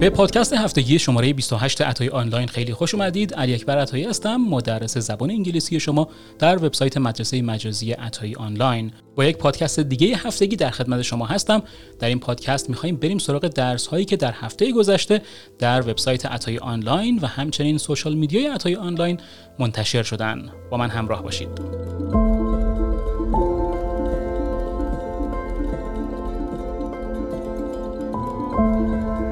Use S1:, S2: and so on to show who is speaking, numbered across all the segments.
S1: به پادکست هفتگی شماره 28 عطای آنلاین خیلی خوش اومدید. علی اکبر عطایی هستم، مدرس زبان انگلیسی شما در وبسایت مدرسه مجازی عطایی آنلاین. با یک پادکست دیگه هفتگی در خدمت شما هستم. در این پادکست می‌خوایم بریم سراغ درس هایی که در هفته گذشته در وبسایت عطایی آنلاین و همچنین سوشال میدیای عطایی آنلاین منتشر شدن. با من همراه باشید.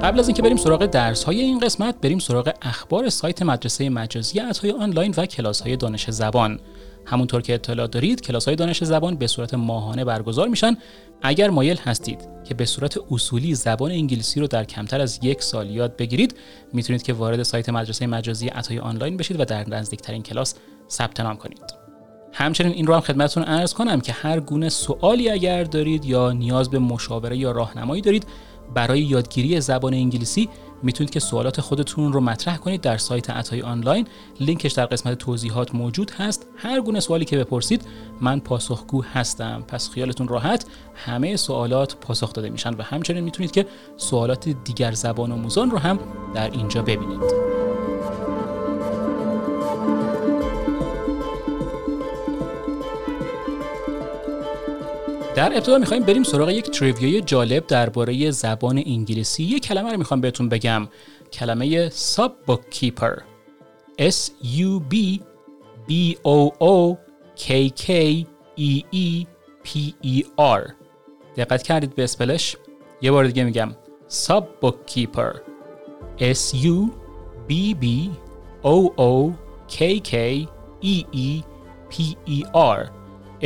S1: قبل از اینکه بریم سراغ درس های این قسمت بریم سراغ اخبار سایت مدرسه مجازی عطای آنلاین و کلاس های دانش زبان. همونطور که اطلاع دارید کلاس های دانش زبان به صورت ماهانه برگزار میشن. اگر مایل هستید که به صورت اصولی زبان انگلیسی رو در کمتر از یک سال یاد بگیرید می‌تونید که وارد سایت مدرسه مجازی عطای آنلاین بشید و در نزدیکترین کلاس ثبت نام کنید. همچنین این رو هم خدمتتون ارز کنم که هر گونه سوالی اگر دارید یا نیاز به مشاوره یا راهنمایی دارید برای یادگیری زبان انگلیسی می‌تونید که سوالات خودتون رو مطرح کنید در سایت عطای آنلاین. لینکش در قسمت توضیحات موجود هست. هر گونه سوالی که بپرسید من پاسخگو هستم. پس خیالتون راحت همه سوالات پاسخ داده میشن و همچنین می‌تونید که سوالات دیگر زبان آموزان رو هم در اینجا ببینید. در ابتدا می‌خوایم بریم سراغ یک تریویای جالب درباره زبان انگلیسی. یک کلمه رو می‌خوام بهتون بگم. کلمه ساب کیپر S U B B O O K K E E P E R. دقت کردید به اسپلش؟ یه بار دیگه میگم. ساب کیپر S U B B O O K K E E P E R.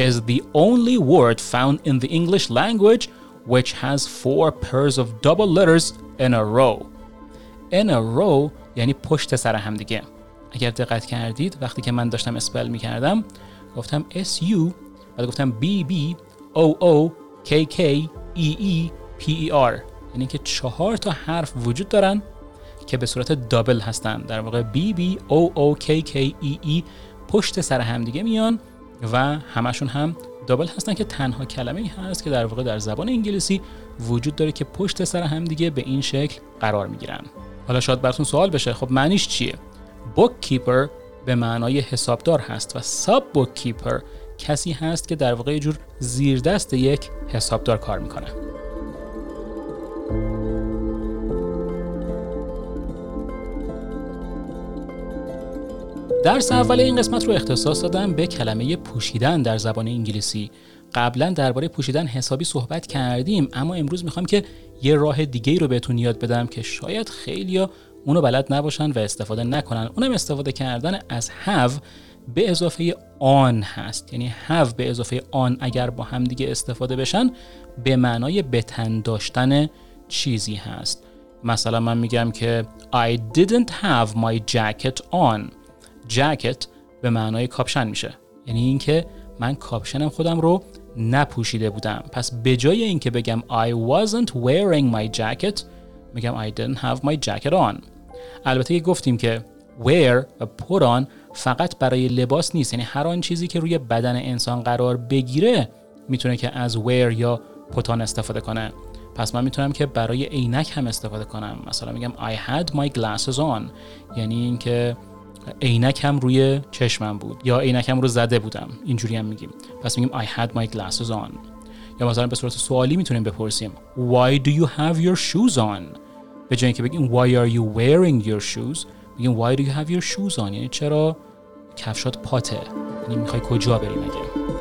S1: is the only word found in the English language which has four pairs of double letters in a row. In a row یعنی پشت سر هم دیگه. اگر دقت کردید وقتی که من داشتم اسپل می کردم گفتم S U بعد گفتم B B O O K K E E P E R یعنی که چهار تا حرف وجود دارن که به صورت دابل هستن در واقع B B O O K K E E پشت سر هم دیگه میان و همشون هم دابل هستن که تنها کلمه ای هست که در واقع در زبان انگلیسی وجود داره که پشت سر هم دیگه به این شکل قرار می‌گیرن. حالا شاید براتون سوال بشه خب معنیش چیه؟ بوک کیپر به معنای حسابدار هست و ساب بوک کیپر کسی هست که در واقع جور زیردست یک حسابدار کار می‌کنه. درس اول این قسمت رو اختصاص دادم به کلمه پوشیدن در زبان انگلیسی. قبلا درباره پوشیدن حسابی صحبت کردیم اما امروز می‌خوام که یه راه دیگه رو بهتون یاد بدم که شاید خیلیا اونو بلد نباشن و استفاده نکنن. اونم استفاده کردن از have به اضافه آن هست. یعنی have به اضافه آن اگر با هم دیگه استفاده بشن به معنای بتن داشتن چیزی هست. مثلا من میگم که I didn't have my jacket on. جکت به معنای کاپشن میشه. یعنی اینکه من کاپشنم خودم رو نپوشیده بودم. پس به جای اینکه بگم I wasn't wearing my jacket میگم I didn't have my jacket on. البته که گفتیم که wear و put on فقط برای لباس نیست. یعنی هر آن چیزی که روی بدن انسان قرار بگیره می‌تونه که از wear یا put on استفاده کنه. پس من می‌تونم که برای عینک هم استفاده کنم. مثلا میگم I had my glasses on. یعنی اینکه عینکم روی چشمم بود یا عینکم رو زده بودم. اینجوری هم میگیم. پس میگیم I had my glasses on. یا مثلا به صورت سوالی می‌تونیم بپرسیم. Why do you have your shoes on? به جای اینکه بگیم Why are you wearing your shoes? میگیم Why do you have your shoes on? یعنی چرا کفشات پاته؟ یعنی می‌خوای کجا بری مگه؟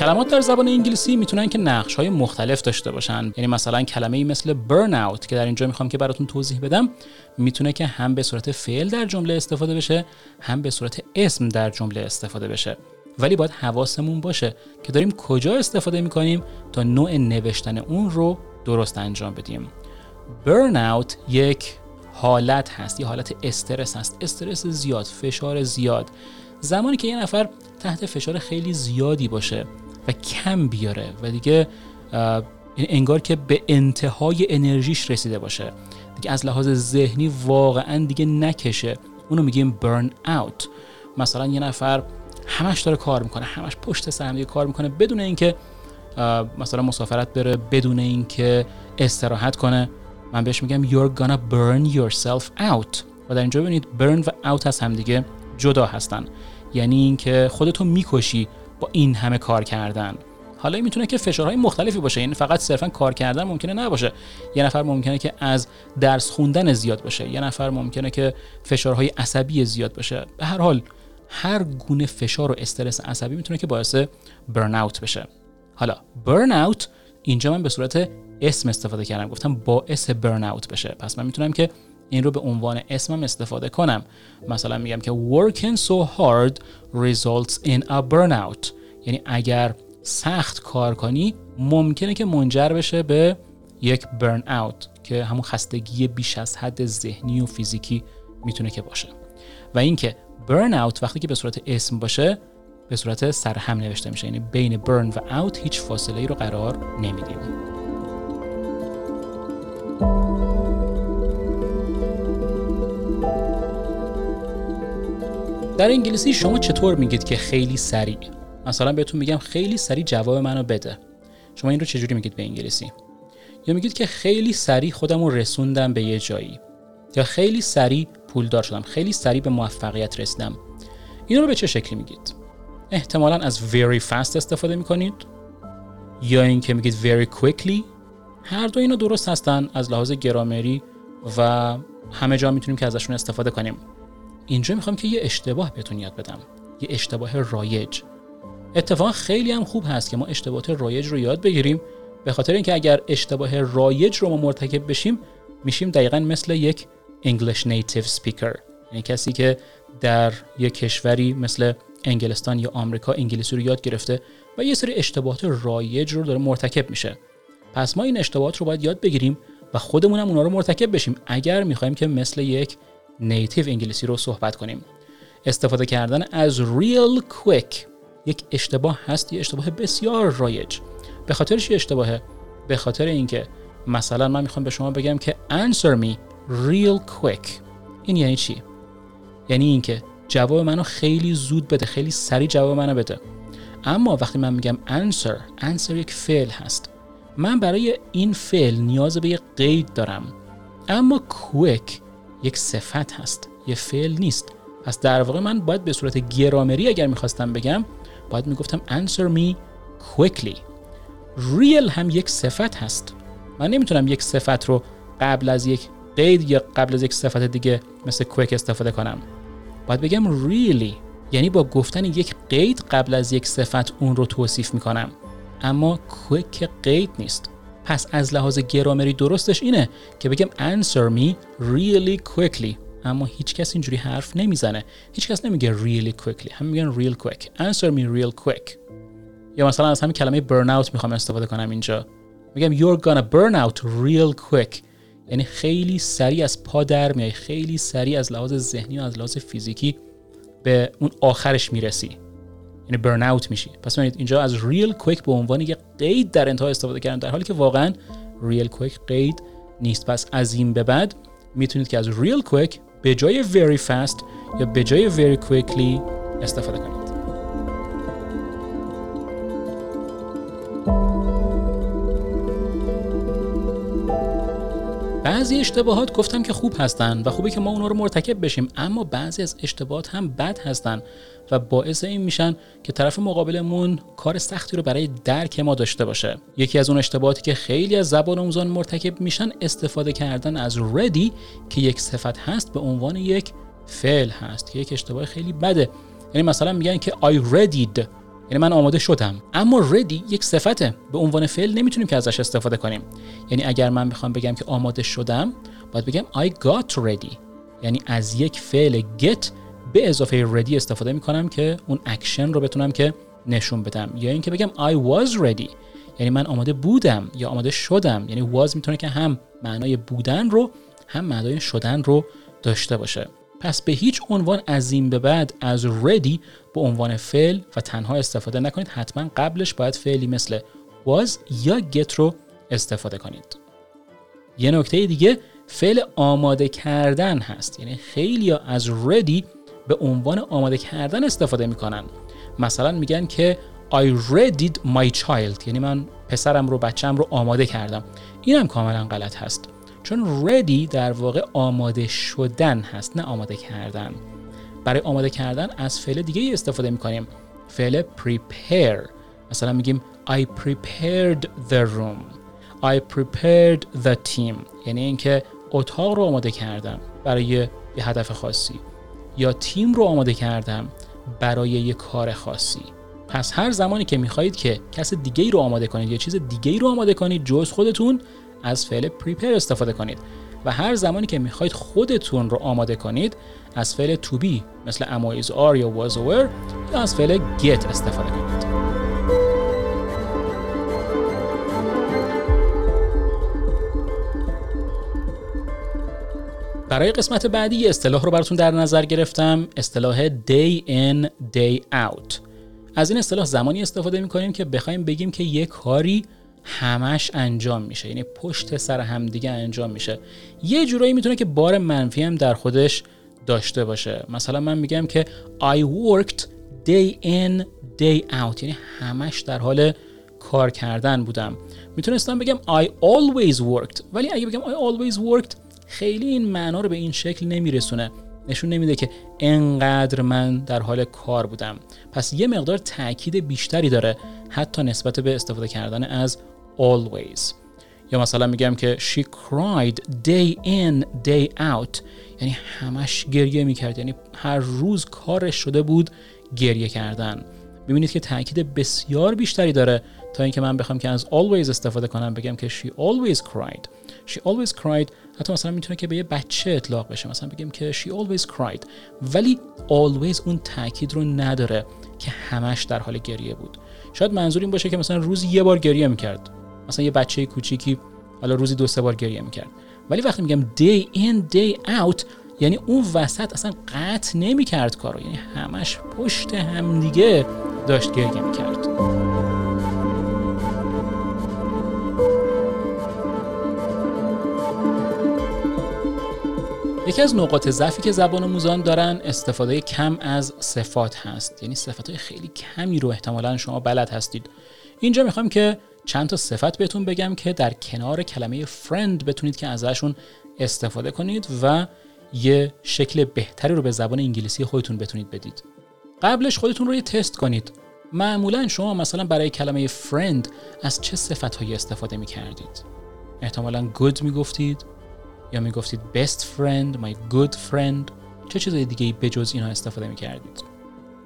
S1: کلمات در زبان انگلیسی می‌تونن که نقش های مختلف داشته باشن. یعنی مثلا کلمه ای مثل burn out که در اینجا می‌خوام که براتون توضیح بدم می‌تونه که هم به صورت فعل در جمله استفاده بشه هم به صورت اسم در جمله استفاده بشه. ولی باید حواسمون باشه که داریم کجا استفاده می‌کنیم تا نوع نوشتن اون رو درست انجام بدیم. burn out یک حالت هست یه حالت استرس هست. استرس زیاد فشار زیاد. زمانی که یه نفر تحت فشار خیلی زیادی باشه و کم بیاره و دیگه انگار که به انتهای انرژیش رسیده باشه. دیگه از لحاظ ذهنی واقعا دیگه نکشه. اونو میگیم burn out. مثلا یه نفر همش داره کار می‌کنه همش پشت سر هم کار می‌کنه بدون اینکه مثلا مسافرت بره بدون اینکه استراحت کنه. من بهش میگم you're gonna burn yourself out. و در اینجا ببینید burn و out از همدیگه جدا هستن. یعنی اینکه خودتو می‌کشی با این همه کار کردن. حالا این می‌تونه که فشارهای مختلفی باشه. یعنی فقط صرفا کار کردن ممکنه نباشه. یه نفر ممکنه که از درس خوندن زیاد باشه. یه نفر ممکنه که فشارهای عصبی زیاد باشه. به هر حال هر گونه فشار و استرس عصبی می‌تونه که باعث برن اوت بشه. حالا برن اوت اینجا من به صورت اسم استفاده کردم. گفتم باعث برن اوت بشه. پس من می‌تونم که این رو به عنوان اسمم استفاده کنم. مثلا میگم که working so hard results in a burnout. یعنی اگر سخت کار کنی ممکنه که منجر بشه به یک برن اوت که همون خستگی بیش از حد ذهنی و فیزیکی می‌تونه که باشه. و اینکه برن اوت وقتی که به صورت اسم باشه به صورت سرهم نوشته میشه. یعنی بین برن و اوت هیچ فاصله ای رو قرار نمیدیم. در انگلیسی شما چطور میگید که خیلی سریع؟ مثلا بهتون میگم خیلی سریع جواب منو بده. شما این رو چجوری میگید به انگلیسی؟ یا میگید که خیلی سریع خودم رو رسوندم به یه جایی. یا خیلی سریع پولدار شدم خیلی سریع به موفقیت رسیدم. این رو به چه شکلی میگید؟ احتمالا از very fast استفاده می‌کنید؟ یا اینکه میگید very quickly هر دو اینا درست هستن از لحاظ گرامری و همه جا می‌تونیم که ازشون استفاده کنیم. اینجا می‌خوام که یه اشتباه بهتون یاد بدم. یه اشتباه رایج. اتفاقا خیلی هم خوب هست که ما اشتباهات رایج رو یاد بگیریم. به خاطر اینکه اگر اشتباه رایج رو ما مرتکب بشیم میشیم دقیقا مثل یک English native speaker. یعنی کسی که در یک کشوری مثل انگلستان یا آمریکا انگلیسی رو یاد گرفته و یه سری اشتباهات رایج رو داره مرتکب میشه. پس ما این اشتباهات رو باید یاد بگیریم و خودمون هم اونا رو مرتکب بشیم. اگر می‌خوایم که مثل یک نیتیو انگلیسی رو صحبت کنیم. استفاده کردن از real quick یک اشتباه هست یه اشتباه بسیار رایج. به خاطر چی اشتباهه؟ به خاطر اینکه مثلا من می‌خوام به شما بگم که answer me real quick. این یعنی چی؟ یعنی اینکه جواب منو خیلی زود بده خیلی سریع جواب منو بده. اما وقتی من میگم answer answer یک فعل هست. من برای این فعل نیاز به یک قید دارم. اما quick یک صفت هست یه فعل نیست. پس در واقع من باید به صورت گرامری اگر می‌خواستم بگم باید می‌گفتم answer me quickly. Real هم یک صفت هست. من نمی‌تونم یک صفت رو قبل از یک قید یا قبل از یک صفت دیگه مثل quick استفاده کنم. باید بگم really یعنی با گفتن یک قید قبل از یک صفت اون رو توصیف می‌کنم. اما quick قید نیست. پس از لحاظ گرامری درستش اینه که بگم answer me really quickly. اما هیچ کس اینجوری حرف نمی‌زنه. هیچ کس نمیگه really quickly. هم میگن real quick. Answer me real quick. یا مثلا از همین کلمه burn out می‌خوام استفاده کنم اینجا. میگم you're gonna burn out real quick. یعنی خیلی سریع از پا در میای. خیلی سریع از لحاظ ذهنی و از لحاظ فیزیکی به اون آخرش می‌رسی. یعنی برن اوت میشی. پس ببینید اینجا از ریل کویک به عنوان یک قید در انتها استفاده کردن در حالی که واقعا ریل کویک قید نیست. پس از این به بعد می‌تونید که از ریل کویک به جای very fast یا به جای very quickly استفاده کنید. بعضی اشتباهات گفتم که خوب هستن و خوبه که ما اونا رو مرتکب بشیم اما بعضی از اشتباهات هم بد هستن و باعث این میشن که طرف مقابلمون کار سختی رو برای درک ما داشته باشه. یکی از اون اشتباهاتی که خیلی از زبان آموزان مرتکب میشن استفاده کردن از ready که یک صفت هست به عنوان یک فعل هست که یک اشتباه خیلی بده. یعنی مثلا میگن که I readied. یعنی من آماده شدم. اما ready یک صفته. به عنوان فعل نمی‌تونیم که ازش استفاده کنیم. یعنی اگر من بخوام بگم که آماده شدم باید بگم I got ready. یعنی از یک فعل get به اضافه ready استفاده می‌کنم که اون اکشن رو بتونم که نشون بدم. یا اینکه بگم I was ready. یعنی من آماده بودم یا آماده شدم. یعنی was می‌تونه که هم معنای بودن رو هم معنای شدن رو داشته باشه. پس به هیچ عنوان از این به بعد از ready به عنوان فعل و تنها استفاده نکنید. حتما قبلش باید فعلی مثل was یا get رو استفاده کنید. یه نکته دیگه فعل آماده کردن هست. یعنی خیلی از ready به عنوان آماده کردن استفاده می‌کنن. مثلا میگن که I readied my child. یعنی من پسرم رو بچم رو آماده کردم. اینم کاملا غلط هست. چون ready در واقع آماده شدن هست نه آماده کردن. برای آماده کردن از فعل دیگه ای استفاده می‌کنیم. فعل prepare. مثلا میگیم I prepared the room. I prepared the team. یعنی اینکه اتاق رو آماده کردم برای یه هدف خاصی. یا تیم رو آماده کردم برای یه کار خاصی. پس هر زمانی که می‌خواهید که کس دیگه ای رو آماده کنید یا چیز دیگه ای رو آماده کنید جز خودتون از فعل prepare استفاده کنید و هر زمانی که می‌خواهید خودتون رو آماده کنید از فعل to be مثل am is are یا was or یا از فعل get استفاده کنید. برای قسمت بعدی یه اصطلاح رو براتون در نظر گرفتم اصطلاح day in day out. از این اصطلاح زمانی استفاده می‌کنیم که بخوایم بگیم که یه کاری همش انجام میشه. یعنی پشت سر همدیگه انجام میشه. یه جورایی می‌تونه که بار منفی هم در خودش داشته باشه. مثلا من میگم که I worked day in day out. یعنی همش در حال کار کردن بودم. می‌تونستم بگم I always worked. ولی اگه بگم I always worked خیلی این معنا رو به این شکل نمیرسونه. نشون نمیده که انقدر من در حال کار بودم. پس یه مقدار تاکید بیشتری داره حتی نسبت به استفاده کردن از always. یا مثلا میگم که she cried day in day out. یعنی همش گریه می‌کرد. یعنی هر روز کارش شده بود گریه کردن. ببینید که تاکید بسیار بیشتری داره تا اینکه من بخوام که از always استفاده کنم بگم که she always cried. She always cried. حتی مثلا می‌تونه که به یه بچه اطلاق بشه. مثلا بگیم که she always cried. ولی always اون تاکید رو نداره که همش در حال گریه بود. شاید منظور این باشه که مثلا روزی یه بار گریه می‌کرد. مثلا یه بچه کوچیکی حالا روزی دو سه بار گریه می‌کرد. ولی وقتی میگم day in day out یعنی اون وسط اصلا قطع نمی‌کرد کارو. یعنی همش پشت همدیگه داشت گریه می‌کرد. یکی از نقاط ضعفی که زبان موزان دارن استفاده کم از صفات هست. یعنی صفات های خیلی کمی رو احتمالا شما بلد هستید. اینجا می‌خوام که چند تا صفت بهتون بگم که در کنار کلمه friend بتونید که ازشون استفاده کنید و یه شکل بهتری رو به زبان انگلیسی خودتون بتونید بدید. قبلش خودتون رو یه تست کنید. معمولا شما مثلا برای کلمه friend از چه صفت هایی استفاده می کردید احتمالا good می گفتید یا می گفتید best friend my good friend. چه چیزای دیگه به جز اینها استفاده می کردید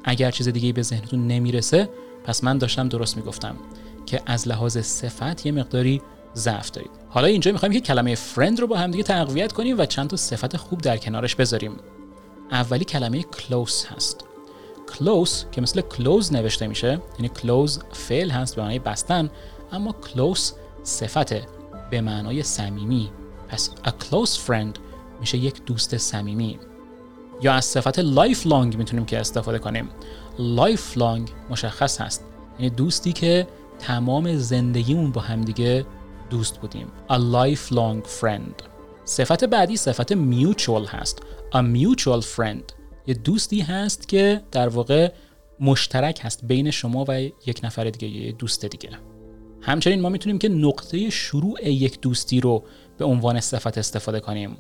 S1: اگر چیز دیگه به ذهنتون نمی‌رسه پس من داشتم درست می‌گفتم. که از لحاظ صفت یه مقداری ضعف دارید. حالا اینجا می‌خوایم که کلمه friend رو با هم دیگه تقویت کنیم و چند تا صفت خوب در کنارش بذاریم. اولی کلمه close هست. Close که مثل close نوشته میشه یعنی close فعل هست به معنای بستن اما close صفت به معنای صمیمی. پس a close friend میشه یک دوست صمیمی. یا از صفت lifelong می‌تونیم که استفاده کنیم. Lifelong مشخص هست. یعنی دوستی که تمام زندگیمون با همدیگه دوست بودیم. A lifelong friend. صفت بعدی صفت mutual هست. A mutual friend. یه دوستی هست که در واقع مشترک هست بین شما و یک نفر دیگه یه دوست دیگه. همچنین ما می‌تونیم که نقطه شروع یک دوستی رو به عنوان صفت استفاده کنیم.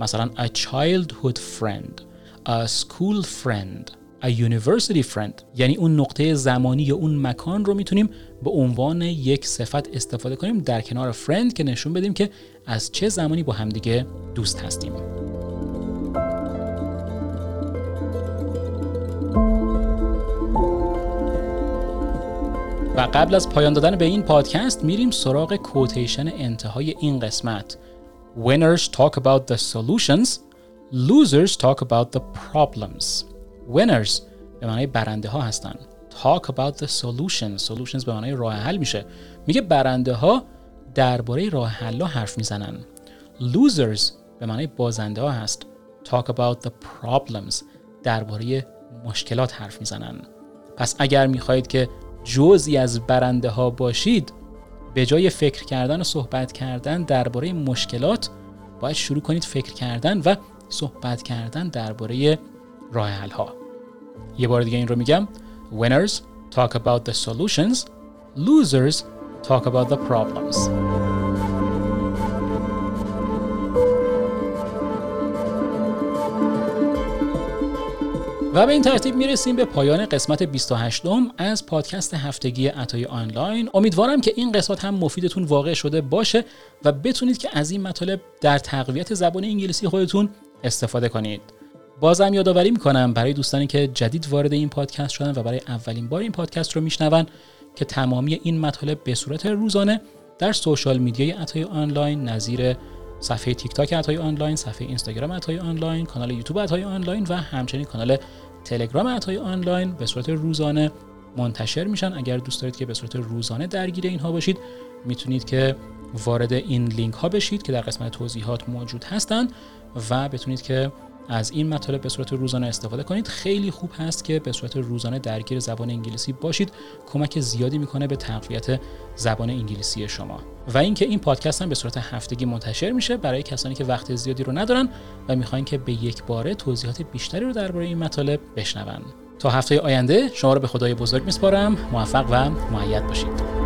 S1: مثلا a childhood friend a school friend. A university friend. یعنی اون نقطه زمانی یا اون مکان رو می‌تونیم به عنوان یک صفت استفاده کنیم در کنار friend که نشون بدیم که از چه زمانی با همدیگه دوست هستیم. و قبل از پایان دادن به این پادکست میریم سراغ کوتیشن انتهای این قسمت. Winners talk about the solutions Losers talk about the problems. Winners به معنای برنده ها هستن. Talk about the solutions. Solutions به معنای راه حل میشه. میگه برنده ها درباره راه حل حرف می‌زنن. Losers به معنای بازنده ها هست. Talk about the problems. درباره مشکلات حرف می‌زنن. پس اگر می‌خواهید که جزی از برنده ها باشید به جای فکر کردن و صحبت کردن درباره مشکلات باید شروع کنید فکر کردن و صحبت کردن درباره راه حل ها یه بار دیگه این رو میگم. Winners talk about the solutions, losers talk about the problems. و به این ترتیب می‌رسیم به پایان قسمت 28 م از پادکست هفتگی عطای آنلاین. امیدوارم که این قسمت هم مفیدتون واقع شده باشه و بتونید که از این مطالب در تقویت زبان انگلیسی خودتون استفاده کنید. بازم یادآوری می‌کنم برای دوستانی که جدید وارد این پادکست شدن و برای اولین بار این پادکست رو میشنون که تمامی این مطالب به صورت روزانه در social media ی عطای آنلاین نظیر صفحه تیک تاک عطای آنلاین، صفحه اینستاگرام عطای آنلاین، کانال یوتیوب عطای آنلاین و همچنین کانال تلگرام عطای آنلاین به صورت روزانه منتشر میشن. اگر دوست دارید که به صورت روزانه درگیر اینها باشید می‌تونید که وارد این لینک ها بشید که در قسمت توضیحات موجود هستند و بتونید که از این مطالب به صورت روزانه استفاده کنید. خیلی خوب هست که به صورت روزانه درگیر زبان انگلیسی باشید. کمک زیادی می‌کنه به تقویت زبان انگلیسی شما. و اینکه این پادکست هم به صورت هفتگی منتشر میشه برای کسانی که وقت زیادی رو ندارن و می‌خواین که به یک باره توضیحات بیشتری رو درباره این مطالب بشنون. تا هفته آینده شما رو به خدای بزرگ میسپارم. موفق و معید باشید.